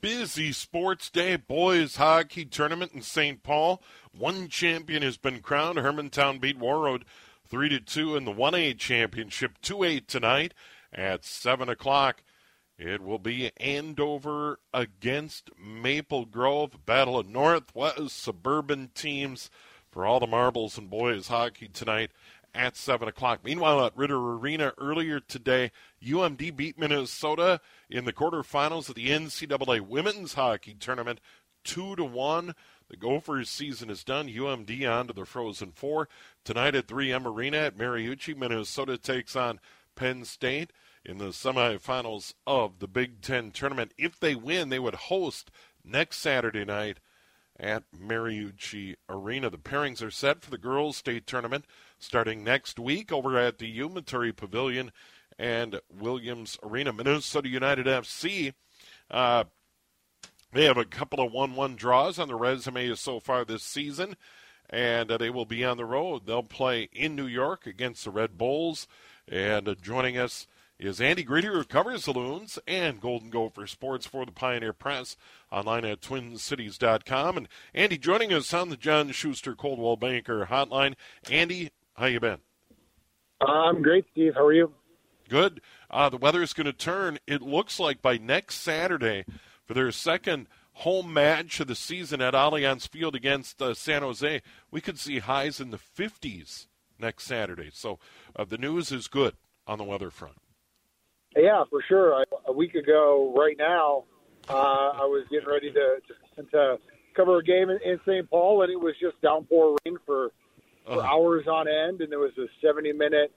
Busy sports day, boys hockey tournament in St. Paul. One champion has been crowned. Hermantown beat Warroad three to two in the one A championship. Two eight tonight at seven o'clock. It will be Andover against Maple Grove. Battle of Northwest suburban teams for all the marbles and boys hockey tonight at 7 o'clock. Meanwhile, at Ridder Arena earlier today, UMD beat Minnesota in the quarterfinals of the NCAA Women's Hockey Tournament 2 to 1. The Gophers season is done. UMD on to the Frozen Four. Tonight at 3M Arena at Mariucci, Minnesota takes on Penn State in the semifinals of the Big Ten tournament. If they win, they would host next Saturday night at Mariucci Arena. The pairings are set for the girls' state tournament starting next week over at the Umaturi Pavilion and Williams Arena. Minnesota United FC. Uh, they have a couple of 1 1 draws on the resume so far this season, and uh, they will be on the road. They'll play in New York against the Red Bulls. And uh, joining us is Andy Greder, who covers Loons and Golden Gopher Sports for the Pioneer Press online at twincities.com. And Andy joining us on the John Schuster Coldwell Banker hotline. Andy, how you been? I'm great, Steve. How are you? Good. Uh, the weather is going to turn. It looks like by next Saturday for their second home match of the season at Allianz Field against uh, San Jose, we could see highs in the 50s next Saturday. So uh, the news is good on the weather front. Yeah, for sure. I, a week ago, right now, uh, I was getting ready to, to, to cover a game in, in St. Paul, and it was just downpour rain for for uh-huh. hours on end, and there was a 70 minute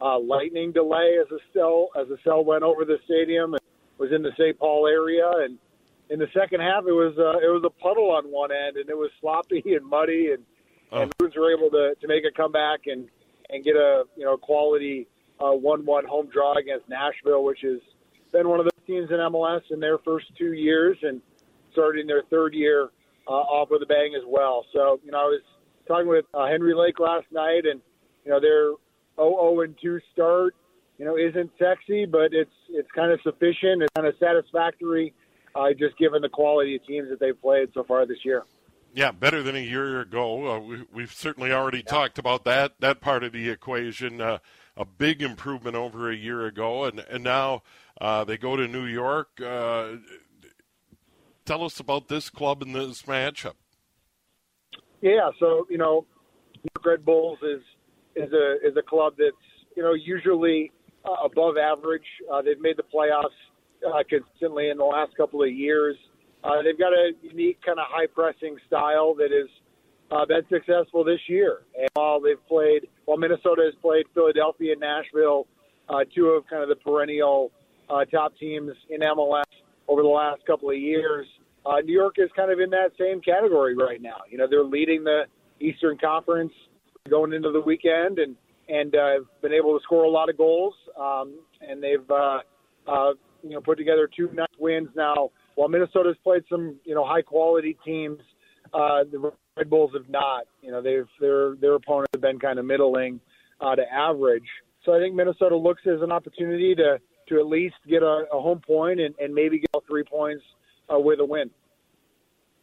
uh, lightning delay as a cell as a cell went over the stadium and was in the St. Paul area. And in the second half, it was uh, it was a puddle on one end, and it was sloppy and muddy, and uh-huh. and Bruins were able to to make a comeback and and get a you know quality uh, one-one home draw against Nashville, which has been one of the teams in MLS in their first two years and starting their third year uh, off with a bang as well. So you know, I was talking with uh, Henry Lake last night, and you know their 0-0 and 2 start, you know, isn't sexy, but it's it's kind of sufficient. It's kind of satisfactory, uh, just given the quality of teams that they've played so far this year. Yeah, better than a year ago. Uh, we, have certainly already yeah. talked about that that part of the equation. Uh, a big improvement over a year ago, and and now uh, they go to New York. Uh, tell us about this club and this matchup. Yeah, so you know, Red Bulls is is a is a club that's you know usually uh, above average. Uh, they've made the playoffs uh, consistently in the last couple of years. Uh, they've got a unique kind of high pressing style that has uh, been successful this year. And while they've played, while Minnesota has played Philadelphia and Nashville, uh, two of kind of the perennial uh, top teams in MLS over the last couple of years, uh, New York is kind of in that same category right now. You know, they're leading the Eastern Conference going into the weekend and and uh, been able to score a lot of goals. Um, and they've uh, uh, you know put together two nice wins now. While Minnesota's played some you know high quality teams, uh, the Red Bulls have not. You know they've their their opponents have been kind of middling uh, to average. So I think Minnesota looks as an opportunity to to at least get a, a home point and, and maybe get all three points uh, with a win.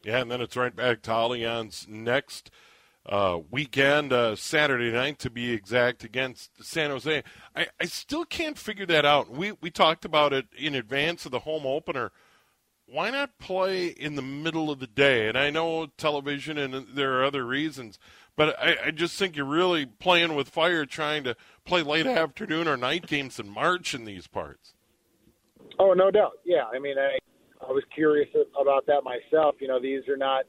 Yeah, and then it's right back to Allianz next uh, weekend, uh, Saturday night to be exact, against San Jose. I, I still can't figure that out. We we talked about it in advance of the home opener. why not play in the middle of the day? And I know television and there are other reasons, but I, I just think you're really playing with fire trying to play late afternoon or night games in March in these parts. Oh, no doubt. Yeah, I mean, I I was curious about that myself. You know, these are not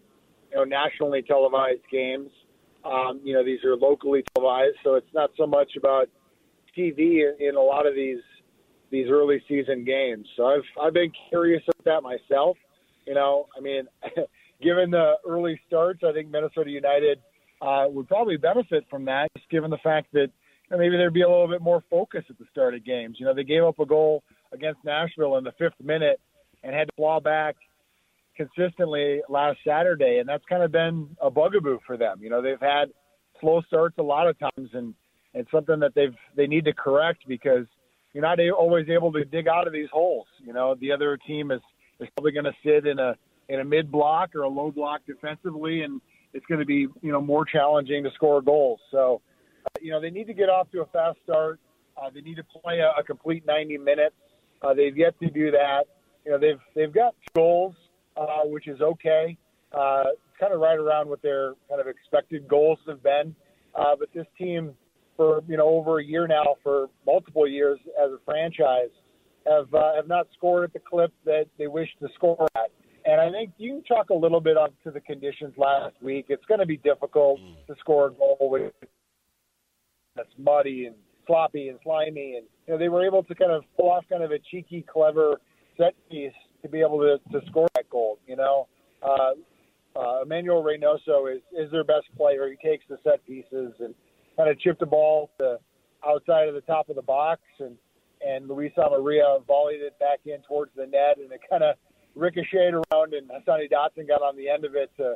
you know nationally televised games. Um, you know, these are locally televised, so it's not so much about TV in, a lot of these these early season games. So I've I've been curious about that myself. You know, I mean, given the early starts, I think Minnesota United uh, would probably benefit from that, just given the fact that you know, maybe there'd be a little bit more focus at the start of games. You know, they gave up a goal against Nashville in the fifth minute and had to claw back consistently last Saturday, and that's kind of been a bugaboo for them. You know, they've had slow starts a lot of times, and it's something that they've they need to correct because you're not always able to dig out of these holes. You know, the other team is is probably going to sit in a in a mid block or a low block defensively, and it's going to be you know more challenging to score goals. So, uh, you know, they need to get off to a fast start. Uh, they need to play a, a complete 90 minutes. Uh, they've yet to do that. You know, they've they've got goals, uh, which is okay. Uh, kind of right around what their kind of expected goals have been. Uh, but this team, for you know over a year now, for multiple years as a franchise, have uh, have not scored at the clip that they wish to score at. And I think you can talk a little bit on to the conditions last week. It's going to be difficult mm. to score a goal with that's muddy and sloppy and slimy. And you know they were able to kind of pull off kind of a cheeky, clever set piece to be able to, to score that goal. You know, uh, uh, Emanuel Reynoso is is their best player. He takes the set pieces and kind of chipped the ball to outside of the top of the box, and and Luis Amarilla volleyed it back in towards the net, and it kind of ricocheted around, and Sonny Dotson got on the end of it to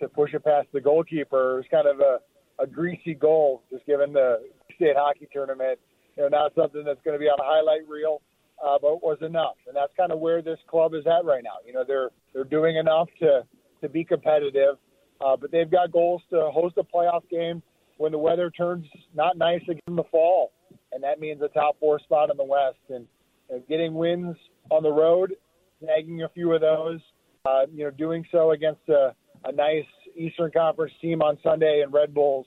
to push it past the goalkeeper. It was kind of a a greasy goal, just given the state hockey tournament. You know, not something that's going to be on a highlight reel, uh, but was enough, and that's kind of where this club is at right now. You know, they're they're doing enough to to be competitive, uh, but they've got goals to host a playoff game when the weather turns not nice again in the fall, and that means a top four spot in the West, and, and getting wins on the road, snagging a few of those, uh, you know, doing so against a, a nice Eastern Conference team on Sunday and Red Bulls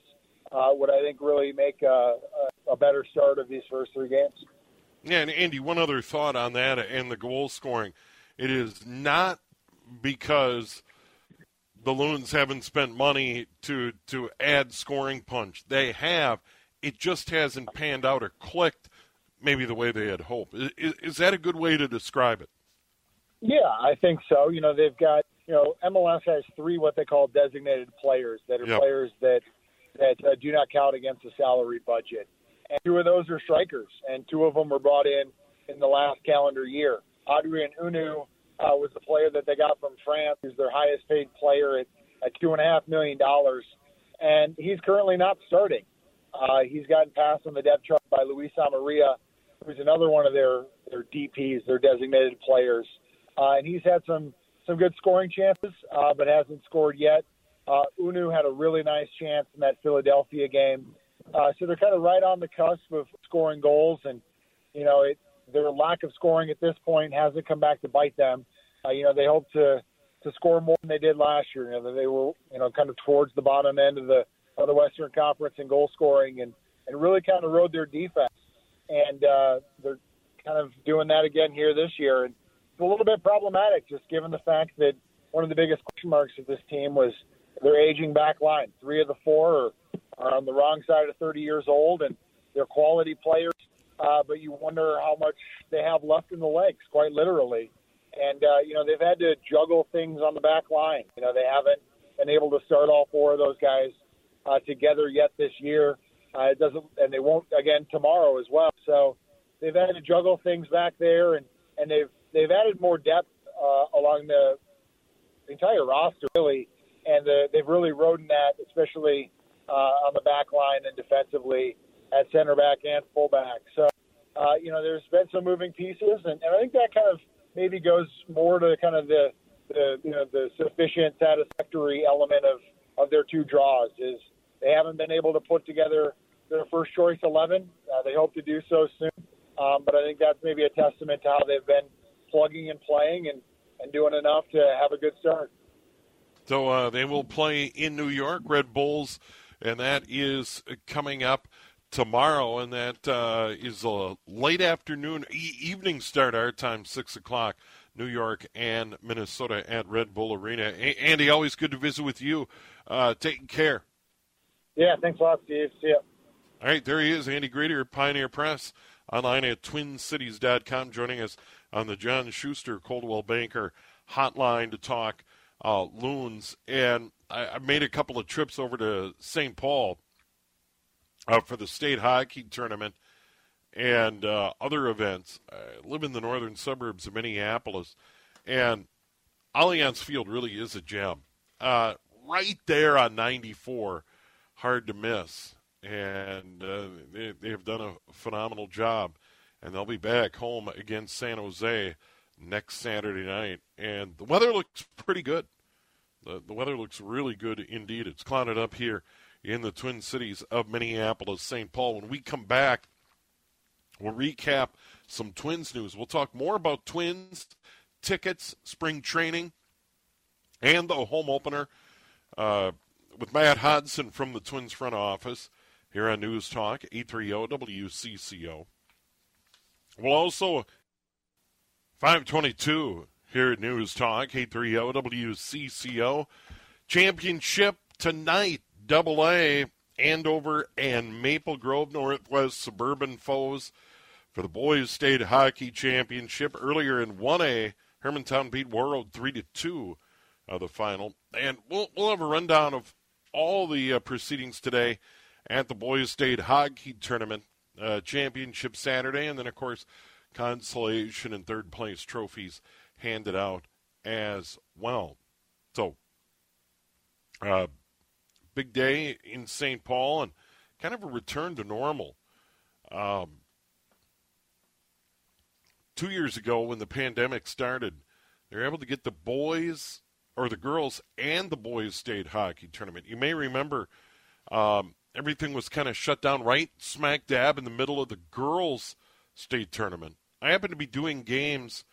uh, would I think really make a, a, a better start of these first three games. Yeah, and Andy, one other thought on that and the goal scoring. It is not because the Loons haven't spent money to to add scoring punch. They have. It just hasn't panned out or clicked maybe the way they had hoped. Is, is that a good way to describe it? Yeah, I think so. You know, they've got you know MLS has three what they call designated players that are yep. players that that uh, do not count against the salary budget and two of those are strikers, and two of them were brought in in the last calendar year. Adrien Hunou uh, was the player that they got from France, who's their highest paid player at, at two and a half million dollars, and he's currently not starting. Uh, he's gotten passed on the depth chart by Luis Amarilla, who's another one of their their DPS, their designated players, uh, and he's had some some good scoring chances, uh, but hasn't scored yet. Uh, Hunou had a really nice chance in that Philadelphia game uh, so they're kind of right on the cusp of scoring goals, and you know it, their lack of scoring at this point hasn't come back to bite them. Uh, you know they hope to to score more than they did last year. You know they were you know kind of towards the bottom end of the of the Western Conference in goal scoring, and and really kind of rode their defense, and uh, they're kind of doing that again here this year. And it's a little bit problematic, just given the fact that one of the biggest question marks of this team was their aging back line. Three of the four are are on the wrong side of 30 years old, and they're quality players. Uh, but you wonder how much they have left in the legs, quite literally. And uh, you know they've had to juggle things on the back line. You know they haven't been able to start all four of those guys uh, together yet this year. Uh, it doesn't, and they won't again tomorrow as well. So they've had to juggle things back there, and and they've they've added more depth uh, along the entire roster really, and the, they've really rode in that, especially uh, on the back line and defensively at center back and fullback. So, uh, you know, there's been some moving pieces, and, and I think that kind of maybe goes more to kind of the, the you know the sufficient, satisfactory element of of their two draws is they haven't been able to put together their first choice 11. Uh, they hope to do so soon, um, but I think that's maybe a testament to how they've been plugging and playing and, and doing enough to have a good start. So uh, they will play in New York, Red Bulls, and that is coming up tomorrow, and that uh, is a late afternoon, e- evening start, our time, 6 o'clock, New York and Minnesota at Red Bull Arena. A- Andy, always good to visit with you. Uh, taking care. Yeah, thanks a lot, Steve. See ya. All right, there he is, Andy Greder, Pioneer Press, online at twincities.com, joining us on the John Schuster Coldwell Banker hotline to talk uh, loons. And I, I, made a couple of trips over to St. Paul uh, for the state hockey tournament and uh, other events. I live in the northern suburbs of Minneapolis, and Allianz Field really is a gem. Uh, right there on 94, hard to miss. And uh, they, they have done a phenomenal job. And they'll be back home against San Jose next Saturday night. And the weather looks pretty good. The, the weather looks really good indeed. It's clouded up here in the Twin Cities of Minneapolis, St. Paul. When we come back, we'll recap some Twins news. We'll talk more about Twins tickets, spring training, and the home opener uh, with Matt Hodson from the Twins front office here on News Talk 830 WCCO. We'll also 522 here at News Talk 830 WCCO championship tonight Double A Andover and Maple Grove Northwest Suburban foes for the Boys State Hockey Championship. Earlier in 1A Hermantown beat Warroad 3 to 2 of the final. And we'll we'll have a rundown of all the uh, proceedings today at the Boys State Hockey Tournament uh, Championship Saturday, and then, of course, consolation and third place trophies handed out as well. So, uh, big day in St. Paul and kind of a return to normal. Um, two years ago, when the pandemic started, they were able to get the boys or the girls and the boys state hockey tournament. You may remember um, everything was kind of shut down right smack dab in the middle of the girls' state tournament. I happened to be doing games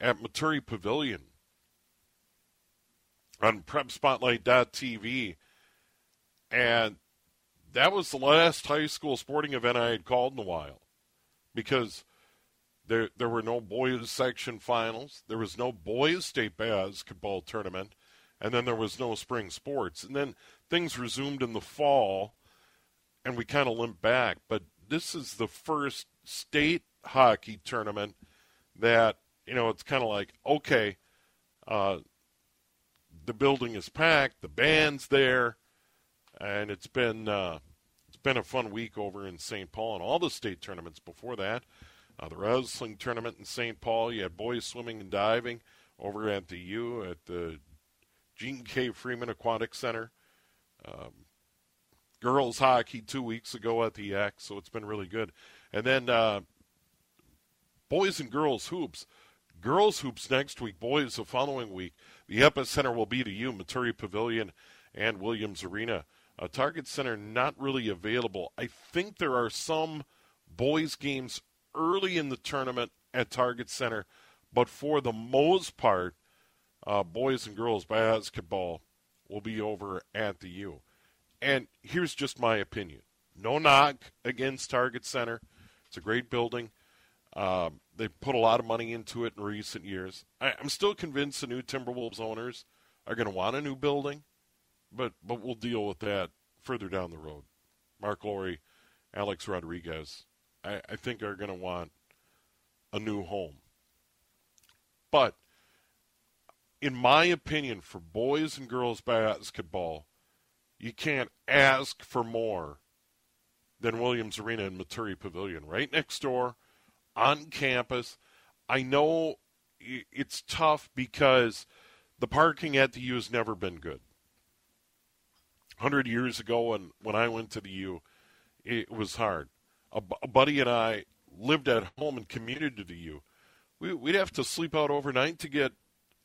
at Maturi Pavilion on PrepSpotlight.tv, and that was the last high school sporting event I had called in a while because there there were no boys section finals, there was no boys state basketball tournament, and then there was no spring sports, and then things resumed in the fall and we kind of limped back. But this is the first state hockey tournament that you know it's kind of like okay, uh, the building is packed, the band's there, and it's been uh, it's been a fun week over in St. Paul and all the state tournaments before that. Uh, the wrestling tournament in St. Paul, you had boys swimming and diving over at the U at the Jean K. Freeman Aquatic Center. Um, girls hockey two weeks ago at the X, so it's been really good. And then uh, boys and girls hoops. Girls hoops next week, boys the following week. The epicenter will be to you, Maturi Pavilion and Williams Arena. A Target Center not really available. I think there are some boys games early in the tournament at Target Center, but for the most part, uh, boys and girls basketball will be over at the U. And here's just my opinion. No knock against Target Center. It's a great building. Um, they've put a lot of money into it in recent years. I, am still convinced the new Timberwolves owners are going to want a new building, but but we'll deal with that further down the road. Marc Lore, Alex Rodriguez, I, I think are going to want a new home. But in my opinion, for boys and girls basketball, you can't ask for more than Williams Arena and Maturi Pavilion, right next door, on campus. I know it's tough because the parking at the U has never been good. 100 years ago, when, when I went to the U, it was hard. A, buddy and I lived at home and commuted to the U. We, we'd have to sleep out overnight to get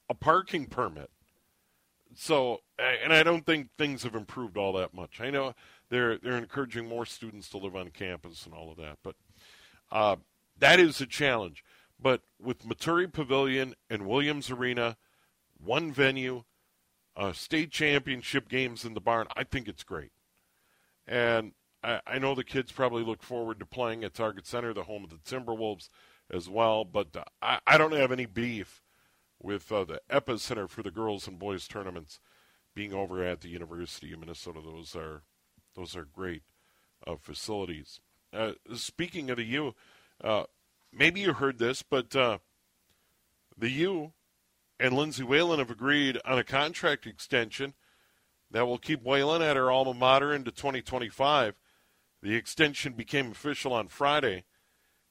a parking permit. So, and I don't think things have improved all that much. I know they're they're encouraging more students to live on campus and all of that, but uh, that is a challenge. But with Maturi Pavilion and Williams Arena, one venue, uh, state championship games in the barn, I think it's great. And I, I know the kids probably look forward to playing at Target Center, the home of the Timberwolves, as well. But uh, I, I don't have any beef with uh, the epicenter for the girls and boys tournaments being over at the University of Minnesota. Those are those are great uh, facilities. Uh, speaking of the U, uh, maybe you heard this, but uh, the U and Lindsay Whalen have agreed on a contract extension that will keep Whalen at her alma mater into 2025. The extension became official on Friday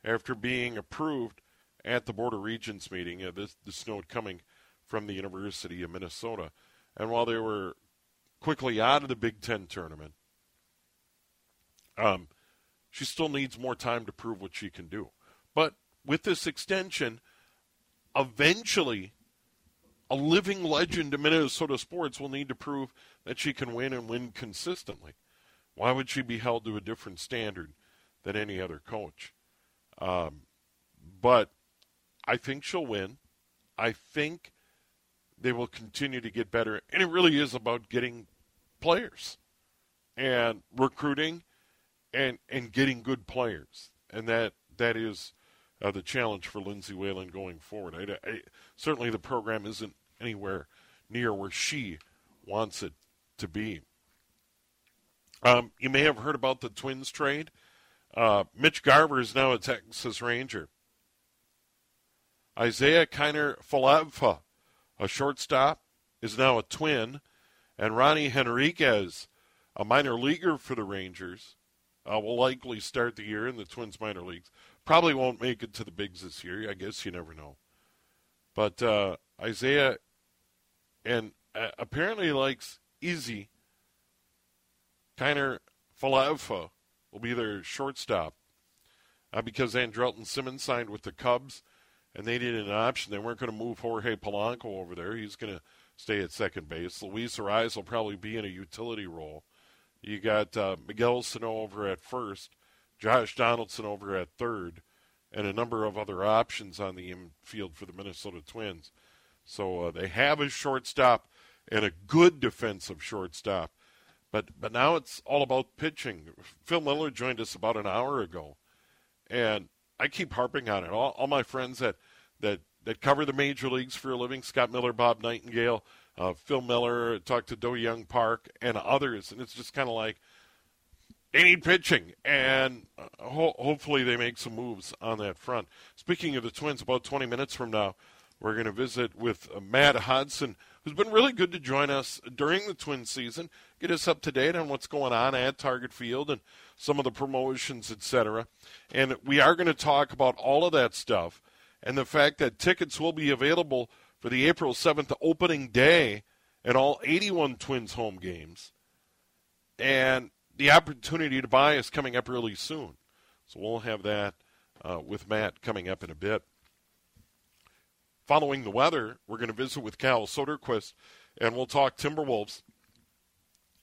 after being approved at the Board of Regents meeting. Uh, this, this note coming from the University of Minnesota. And while they were quickly out of the Big Ten tournament, um, she still needs more time to prove what she can do. But with this extension, eventually, a living legend in Minnesota sports will need to prove that she can win and win consistently. Why would she be held to a different standard than any other coach? Um, but I think she'll win. I think they will continue to get better. And it really is about getting players and recruiting and and getting good players. And that that is uh, the challenge for Lindsey Whalen going forward. I, I, certainly, the program isn't anywhere near where she wants it to be. Um, you may have heard about the Twins trade. Uh, Mitch Garver is now a Texas Ranger. Isaiah Kiner Falefa, a shortstop, is now a twin. And Ronnie Henriquez, a minor leaguer for the Rangers, uh, will likely start the year in the Twins minor leagues. Probably won't make it to the bigs this year. I guess you never know. But uh, Isaiah, and uh, apparently likes Easy. Kiner Falefa will be their shortstop uh, because Andrelton Simmons signed with the Cubs and they needed an option. They weren't going to move Jorge Polanco over there. He's going to stay at second base. Luis Arraez will probably be in a utility role. You got uh, Miguel Sano over at first, Josh Donaldson over at third, and a number of other options on the infield for the Minnesota Twins. So uh, they have a shortstop and a good defensive shortstop. But but now it's all about pitching. Phil Miller joined us about an hour ago, and I keep harping on it. All, all my friends that that that cover the major leagues for a living, Scott Miller, Bob Nightingale, uh, Phil Miller, talked to Do-Hyoung Park, and others, and it's just kind of like they need pitching, and uh, ho- hopefully they make some moves on that front. Speaking of the Twins, about 20 minutes from now, we're going to visit with uh, Matt Hodson, who's been really good to join us during the Twin season, get us up to date on what's going on at Target Field and some of the promotions, etc. And we are going to talk about all of that stuff and the fact that tickets will be available for the April 7th opening day at all 81 Twins home games. And the opportunity to buy is coming up really soon. So we'll have that uh, with Matt coming up in a bit. Following the weather, we're going to visit with Cal Soderquist and we'll talk Timberwolves.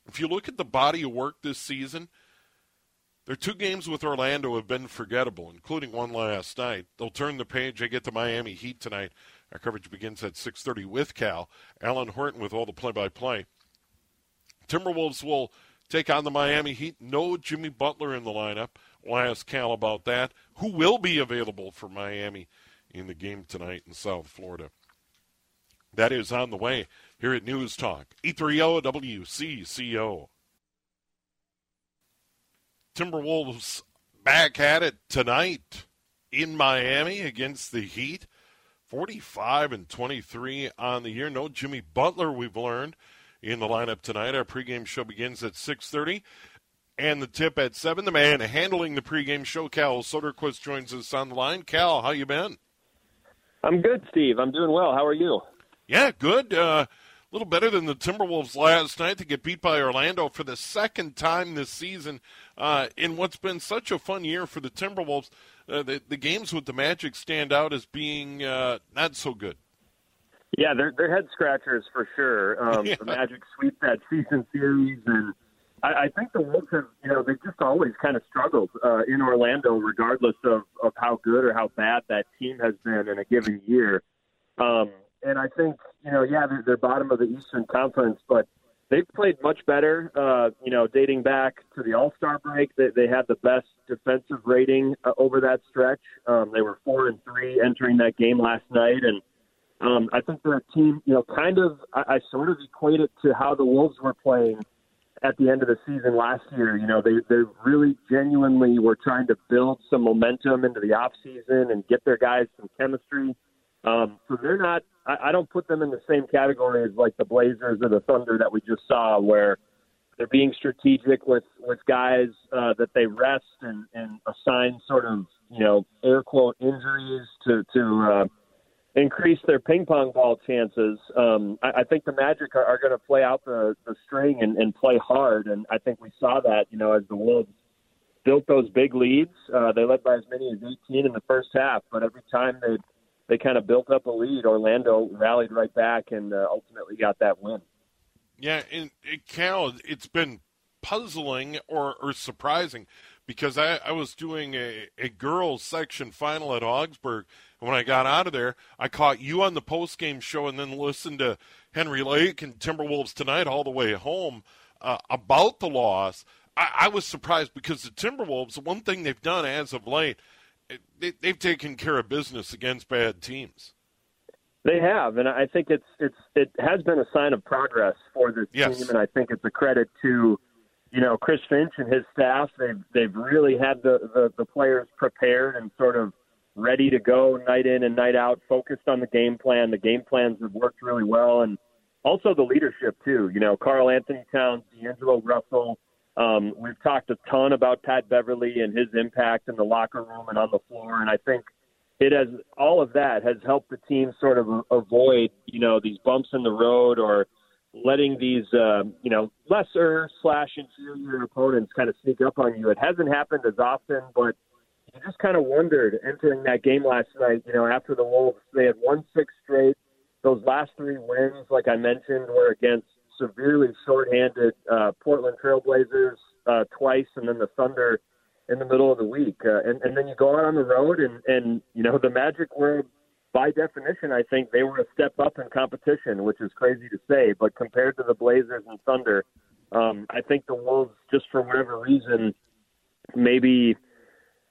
If you look at the body of work this season, their two games with Orlando have been forgettable, including one last night. They'll turn the page. They get the Miami Heat tonight. Our coverage begins at 6:30 with Cal. Alan Horton with all the play-by-play. Timberwolves will take on the Miami Heat. No Jimmy Butler in the lineup. We'll ask Cal about that. Who will be available for Miami in the game tonight in South Florida? That is on the way here at News Talk. E3O WCCO. Timberwolves back at it tonight in Miami against the Heat. 45 and 23 on the year. No Jimmy Butler, we've learned, in the lineup tonight. Our pregame show begins at 6.30 and the tip at 7. The man handling the pregame show, Cal Soderquist, joins us on the line. Cal, how you been? I'm good, Steve. I'm doing well. How are you? Yeah, good. Uh, a little better than the Timberwolves last night to get beat by Orlando for the second time this season uh, in what's been such a fun year for the Timberwolves. Uh, the, the, games with the Magic stand out as being uh, not so good. Yeah, they're, they're head scratchers for sure. Um, yeah. The Magic sweep that season series, and I, I think the Wolves have, you know, they've just always kind of struggled uh, in Orlando, regardless of, of how good or how bad that team has been in a given year. Um, and I think, you know, yeah, they're, they're bottom of the Eastern Conference, but they've played much better. Uh, you know, dating back to the All Star break, they, they had the best defensive rating uh, over that stretch. Um, they were four and three entering that game last night, and um, I think their team, you know, kind of, I, I sort of equate it to how the Wolves were playing at the end of the season last year. You know, they they really genuinely were trying to build some momentum into the off season and get their guys some chemistry. Um, so they're not. I, I don't put them in the same category as like the Blazers or the Thunder that we just saw, where they're being strategic with with guys uh, that they rest and and assign sort of you know air quote injuries to to uh, increase their ping pong ball chances. Um, I, I think the Magic are, are going to play out the, the string and, and play hard, and I think we saw that. You know, as the Wolves built those big leads, uh, they led by as many as 18 in the first half, but every time they they kind of built up a lead, Orlando rallied right back and uh, ultimately got that win. Yeah, and it, Cal, it's been puzzling or, or surprising because I, I was doing a, a girls section final at Augsburg. And when I got out of there, I caught you on the post game show and then listened to Henry Lake and Timberwolves tonight all the way home uh, about the loss. I, I was surprised because the Timberwolves, one thing they've done as of late, they, they've taken care of business against bad teams. They have, and I think it's it's it has been a sign of progress for this yes. team, and I think it's a credit to you know, Chris Finch and his staff, they've they've really had the, the, the players prepared and sort of ready to go night in and night out, focused on the game plan. The game plans have worked really well, and also the leadership too. You know, Karl-Anthony Towns, D'Angelo Russell. Um, we've talked a ton about Pat Beverley and his impact in the locker room and on the floor, and I think it has all of that has helped the team sort of avoid you know these bumps in the road or letting these uh, you know lesser slash inferior opponents kind of sneak up on you. It hasn't happened as often, but you just kind of wondered entering that game last night. You know, after the Wolves, they had won six straight. Those last three wins, like I mentioned, were against severely shorthanded uh, Portland Trailblazers uh, twice, and then the Thunder in the middle of the week. Uh, and, and then you go out on the road, and and you know the Magic were by definition, I think they were a step up in competition, which is crazy to say. But compared to the Blazers and Thunder, um, I think the Wolves, just for whatever reason, maybe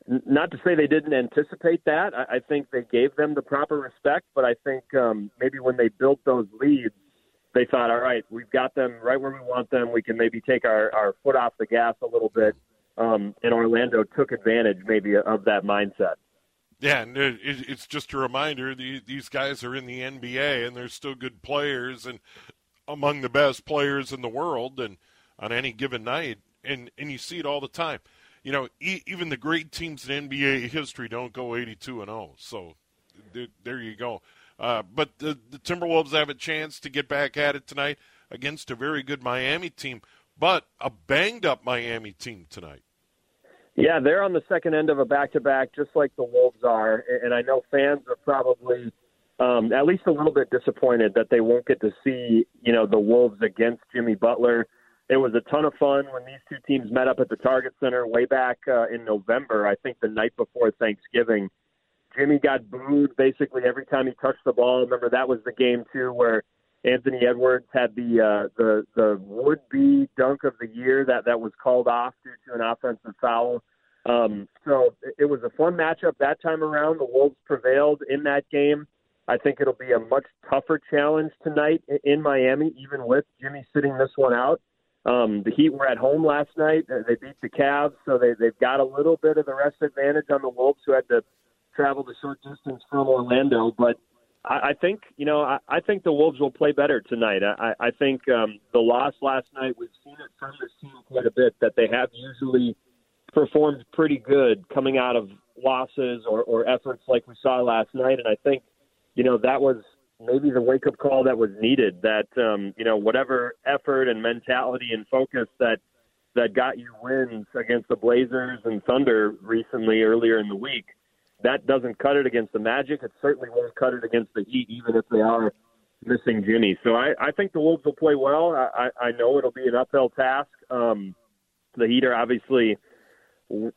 not to say they didn't anticipate that. I, think they gave them the proper respect, but I think um, maybe when they built those leads, they thought, all right, we've got them right where we want them. We can maybe take our, our foot off the gas a little bit. Um, and Orlando took advantage maybe of that mindset. Yeah, and it's just a reminder these guys are in the NBA and they're still good players and among the best players in the world and on any given night and and you see it all the time. You know, even the great teams in NBA history don't go 82 and 0. So there you go. Uh, but the, the Timberwolves have a chance to get back at it tonight against a very good Miami team, but a banged up Miami team tonight. Yeah, they're on the second end of a back to back, just like the Wolves are. And I know fans are probably um, at least a little bit disappointed that they won't get to see, you know, the Wolves against Jimmy Butler. It was a ton of fun when these two teams met up at the Target Center way back uh, in November, I think the night before Thanksgiving. Jimmy got booed basically every time he touched the ball. Remember that was the game too where Anthony Edwards had the uh, the the would be dunk of the year that that was called off due to an offensive foul. Um, so it was a fun matchup that time around. The Wolves prevailed in that game. I think it'll be a much tougher challenge tonight in Miami, even with Jimmy sitting this one out. Um, the Heat were at home last night. They beat the Cavs, so they, they've got a little bit of the rest advantage on the Wolves, who had to travel the short distance from Orlando. But I, I think you know I, I think the Wolves will play better tonight. I, I think um, the loss last night we've seen it from this team quite a bit that they have usually performed pretty good coming out of losses or, or efforts like we saw last night. And I think, you know, that was maybe the wake up call that was needed that, um, you know, whatever effort and mentality and focus that, that got you wins against the Blazers and Thunder recently earlier in the week, that doesn't cut it against the Magic. It certainly won't cut it against the Heat, even if they are missing Jimmy. So I, I think the Wolves will play well. I, I know it'll be an uphill task. Um, the Heat are obviously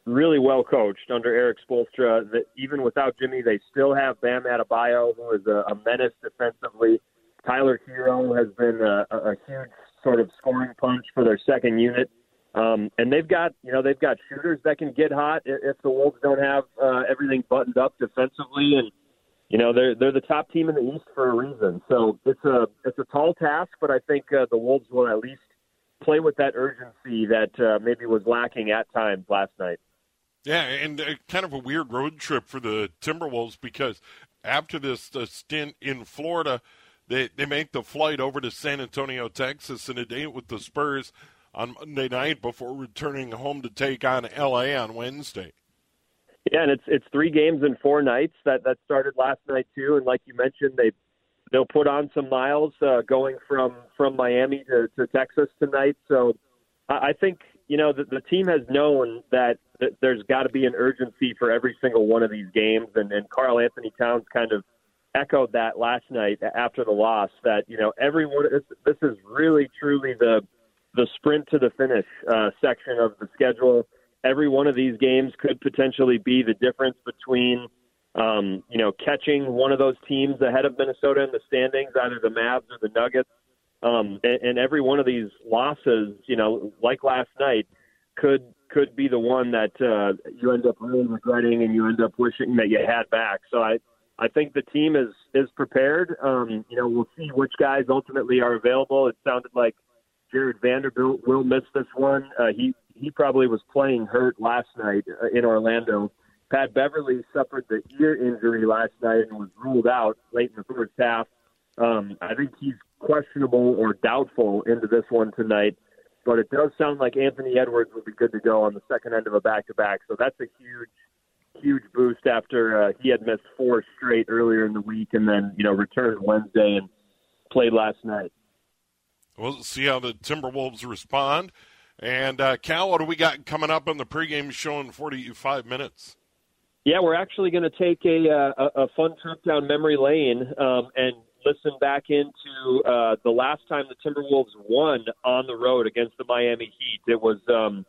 really well coached under Erik Spoelstra. That even without Jimmy, they still have Bam Adebayo, who is a, a menace defensively. Tyler Herro has been a, a huge sort of scoring punch for their second unit. Um, and they've got, you know, they've got shooters that can get hot if the Wolves don't have uh, everything buttoned up defensively. And you know they're they're the top team in the East for a reason. So it's a it's a tall task, but I think uh, the Wolves will at least play with that urgency that uh, maybe was lacking at times last night. Yeah, and uh, kind of a weird road trip for the Timberwolves because after this uh, stint in Florida, they they make the flight over to San Antonio, Texas, in a date with the Spurs on Monday night before returning home to take on LA on Wednesday. Yeah, and it's it's three games in four nights that that started last night too. And like you mentioned, they they'll put on some miles uh, going from from Miami to, to Texas tonight. So I, I think you know the, the team has known that, that there's got to be an urgency for every single one of these games, and and Karl-Anthony Towns kind of echoed that last night after the loss. That you know everyone this, this is really truly the the sprint to the finish uh, section of the schedule every one of these games could potentially be the difference between, um, you know, catching one of those teams ahead of Minnesota in the standings, either the Mavs or the Nuggets. Um, and, and every one of these losses, you know, like last night, could could be the one that uh, you end up really regretting and you end up wishing that you had back. So I I think the team is is prepared. Um, you know, we'll see which guys ultimately are available. It sounded like Jarred Vanderbilt will miss this one. Uh, he he probably was playing hurt last night uh, in Orlando. Pat Beverley suffered the ear injury last night and was ruled out late in the first half. Um, I think he's questionable or doubtful into this one tonight, but it does sound like Anthony Edwards will be good to go on the second end of a back-to-back. So that's a huge, huge boost after uh, he had missed four straight earlier in the week and then you know returned Wednesday and played last night. We'll see how the Timberwolves respond. And uh, Cal, what do we got coming up on the pregame show in 45 minutes? Yeah, we're actually going to take a, uh, a, a fun trip down memory lane um, and listen back into uh, the last time the Timberwolves won on the road against the Miami Heat. It was um,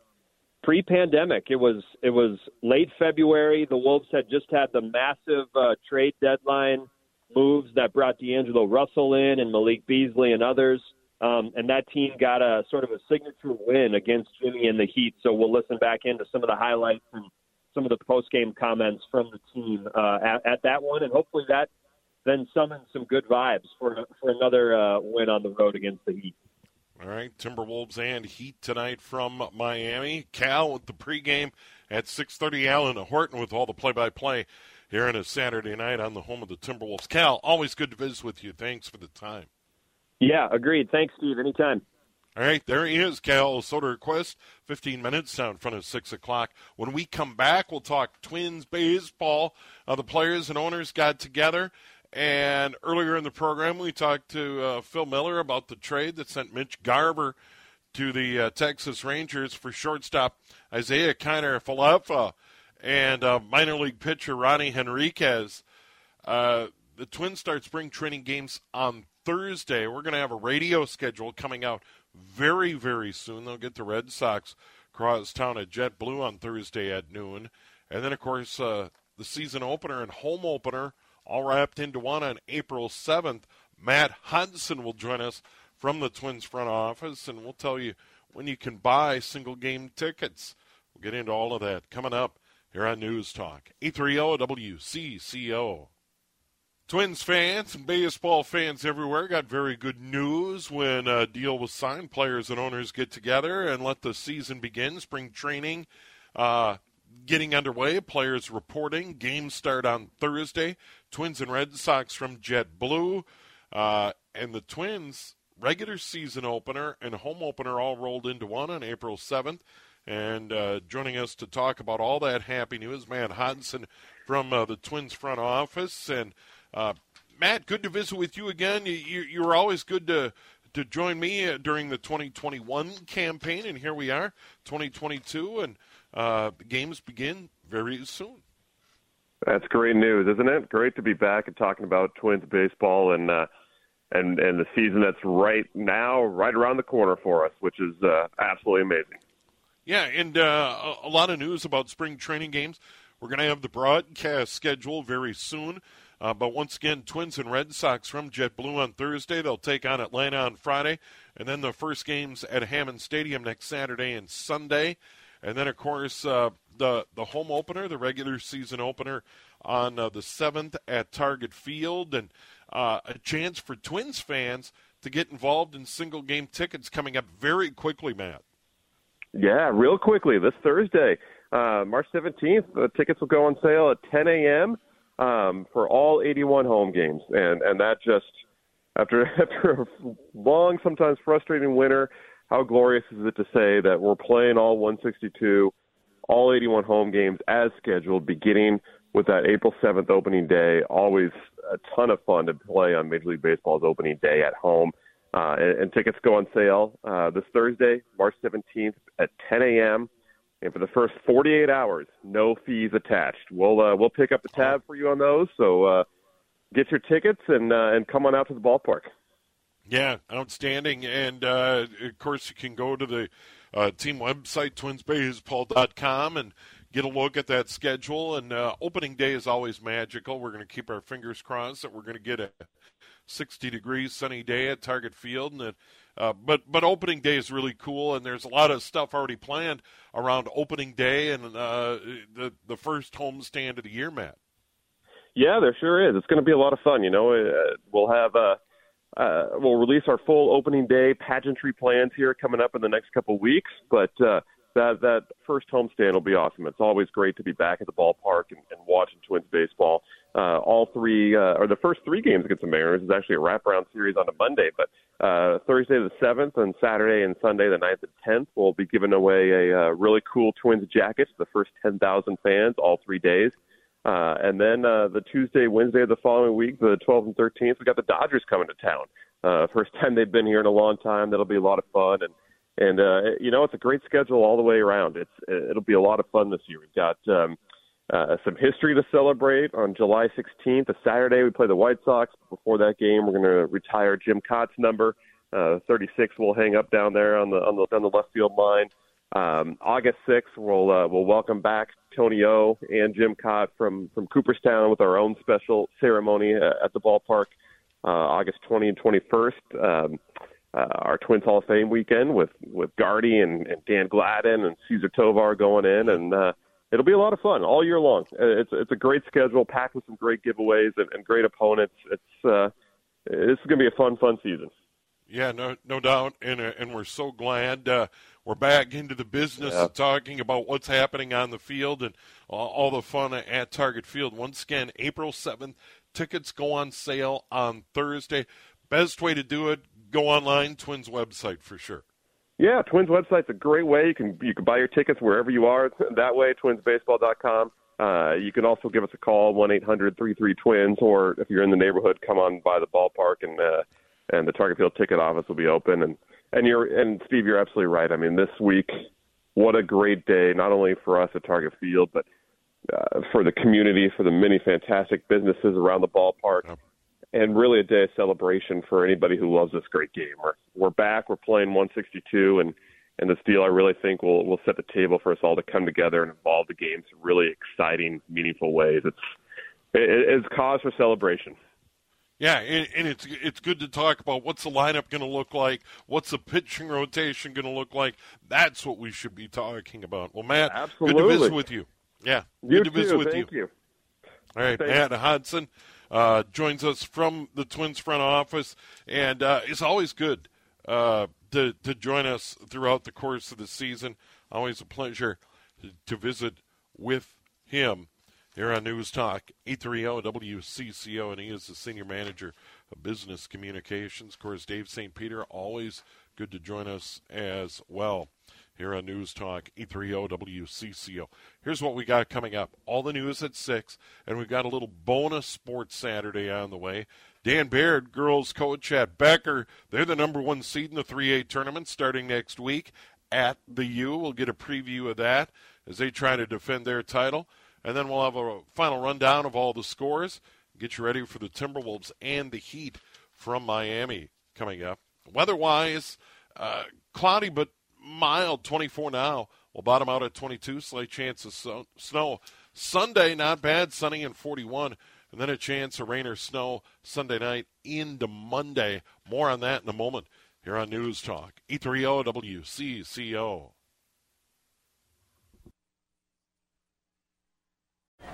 pre-pandemic. It was it was late February. The Wolves had just had the massive uh, trade deadline moves that brought D'Angelo Russell in and Malik Beasley and others. Um, and that team got a sort of a signature win against Jimmy and the Heat. So we'll listen back into some of the highlights and some of the post game comments from the team uh, at, at that one, and hopefully that then summons some good vibes for for another uh, win on the road against the Heat. All right, Timberwolves and Heat tonight from Miami. Cal with the pregame at 6:30. Alan Horton with all the play-by-play here on a Saturday night on the home of the Timberwolves. Cal, always good to visit with you. Thanks for the time. Yeah, agreed. Thanks, Steve. Anytime. All right, there he is, Cal Soderquist. 15 minutes down in front of 6 o'clock. When we come back, we'll talk Twins baseball. Uh, the players and owners got together. And earlier in the program, we talked to uh, Phil Miller about the trade that sent Mitch Garver to the uh, Texas Rangers for shortstop Isaiah Kiner-Falefa and uh, minor league pitcher Ronnie Henriquez. Uh, the Twins start spring training games on Thursday. We're going to have a radio schedule coming out very, very soon. They'll get the Red Sox cross town at JetBlue on Thursday at noon. And then, of course, uh, the season opener and home opener all wrapped into one on April 7th. Matt Hodson will join us from the Twins front office, and we'll tell you when you can buy single game tickets. We'll get into all of that coming up here on News Talk. 830 WCCO. Twins fans and baseball fans everywhere got very good news when a deal was signed. Players and owners get together and let the season begin. Spring training uh, getting underway. Players reporting. Games start on Thursday. Twins and Red Sox from JetBlue. Uh, and the Twins regular season opener and home opener all rolled into one on April 7th. And uh, joining us to talk about all that happy news, Matt Hodson from uh, the Twins front office. And uh, Matt, good to visit with you again. You, you, are always good to to join me uh, during the 2021 campaign, and here we are, 2022, and uh, the games begin very soon. That's great news, isn't it? Great to be back and talking about Twins baseball, and uh, and and the season that's right now, right around the corner for us, which is uh, absolutely amazing. Yeah, and uh, a lot of news about spring training games. We're going to have the broadcast schedule very soon. Uh, but once again, Twins and Red Sox from JetBlue on Thursday. They'll take on Atlanta on Friday. And then the first games at Hammond Stadium next Saturday and Sunday. And then, of course, uh, the, the home opener, the regular season opener on uh, the 7th at Target Field. And uh, a chance for Twins fans to get involved in single game tickets coming up very quickly, Matt. Yeah, real quickly. This Thursday, uh, March 17th, the tickets will go on sale at 10 a.m. Um, for all 81 home games. And, and that just, after, after a long, sometimes frustrating winter, how glorious is it to say that we're playing all 162, all 81 home games as scheduled, beginning with that April 7th opening day. Always a ton of fun to play on Major League Baseball's opening day at home. Uh, and, and tickets go on sale uh, this Thursday, March 17th at 10 a.m. And for the first 48 hours, no fees attached. We'll uh, we'll pick up the tab for you on those. So uh, get your tickets and uh, and come on out to the ballpark. Yeah, outstanding. And uh, of course, you can go to the uh, team website, twinsbaseball.com, and get a look at that schedule. And uh, opening day is always magical. We're going to keep our fingers crossed that we're going to get a 60 degrees sunny day at Target Field, and that, uh, but but opening day is really cool, and there's a lot of stuff already planned around opening day and uh, the the first homestand of the year, Matt. Yeah, there sure is. It's going to be a lot of fun. You know, uh, we'll have uh, uh, we'll release our full opening day pageantry plans here coming up in the next couple weeks, but. Uh, that that first homestand will be awesome. It's always great to be back at the ballpark and, and watching Twins baseball. Uh, all three, uh, or the first three games against the Mariners is actually a wraparound series on a Monday, but uh, Thursday the 7th and Saturday and Sunday the 9th and 10th, we'll be giving away a uh, really cool Twins jacket to the first 10,000 fans all three days. Uh, and then uh, the Tuesday, Wednesday of the following week, the 12th and 13th, we've got the Dodgers coming to town. Uh, first time they've been here in a long time. That'll be a lot of fun. And and uh, you know it's a great schedule all the way around. It's it'll be a lot of fun this year. We've got um, uh, some history to celebrate on July 16th, a Saturday. We play the White Sox. Before that game, we're going to retire Jim Kaat's number. Uh, 36 will hang up down there on the on the on the left field line. Um, August 6th, we'll uh, we'll welcome back Tony O and Jim Kaat from from Cooperstown with our own special ceremony uh, at the ballpark. Uh, August 20 and 21st. Um, uh, our Twins Hall of Fame weekend with with Gardy and, and Dan Gladden and Cesar Tovar going in, and uh, it'll be a lot of fun all year long. Uh, it's it's a great schedule, packed with some great giveaways and, and great opponents. It's uh, this is going to be a fun, fun season. Yeah, no, no doubt, and uh, and we're so glad uh, we're back into the business yeah. of talking about what's happening on the field and all, all the fun at Target Field. Once again, April seventh, tickets go on sale on Thursday. Best way to do it, go online, Twins website for sure. Yeah, Twins website's a great way. You can you can buy your tickets wherever you are that way. TwinsBaseball.com. Uh, you can also give us a call one eight hundred three three Twins, or if you're in the neighborhood, come on by the ballpark and uh, and the Target Field ticket office will be open. And and you're and Steve, you're absolutely right. I mean, this week, what a great day! Not only for us at Target Field, but uh, for the community, for the many fantastic businesses around the ballpark. Yep and really a day of celebration for anybody who loves this great game. We're we're back. We're playing 162, and and this deal I really think will will set the table for us all to come together and evolve the game in really exciting, meaningful ways. It's it, it's cause for celebration. Yeah, and, and, it's it's good to talk about what's the lineup going to look like, what's the pitching rotation going to look like. That's what we should be talking about. Well, Matt, Absolutely. good to visit with you. Yeah, you good to visit with Thank you. you. All right, Thank Matt Hodson uh, joins us from the Twins front office, and uh, it's always good uh, to to join us throughout the course of the season. Always a pleasure to visit with him here on News Talk 830 WCCO, and he is the senior manager of business communications. Of course, Dave St. Peter, always good to join us as well here on News Talk 830 WCCO. Here's what we got coming up. All the news at 6, and we've got a little bonus sports Saturday on the way. Dan Baird, girls coach at Becker, they're the number one seed in the 3A tournament starting next week at the U. We'll get a preview of that as they try to defend their title. And then we'll have a final rundown of all the scores. Get you ready for the Timberwolves and the Heat from Miami coming up. Weather-wise, uh, cloudy but mild, 24 now. We'll bottom out at 22. Slight chance of snow. Sunday, not bad, sunny and 41. And then a chance of rain or snow Sunday night into Monday. More on that in a moment here on News Talk. 830 WCCO.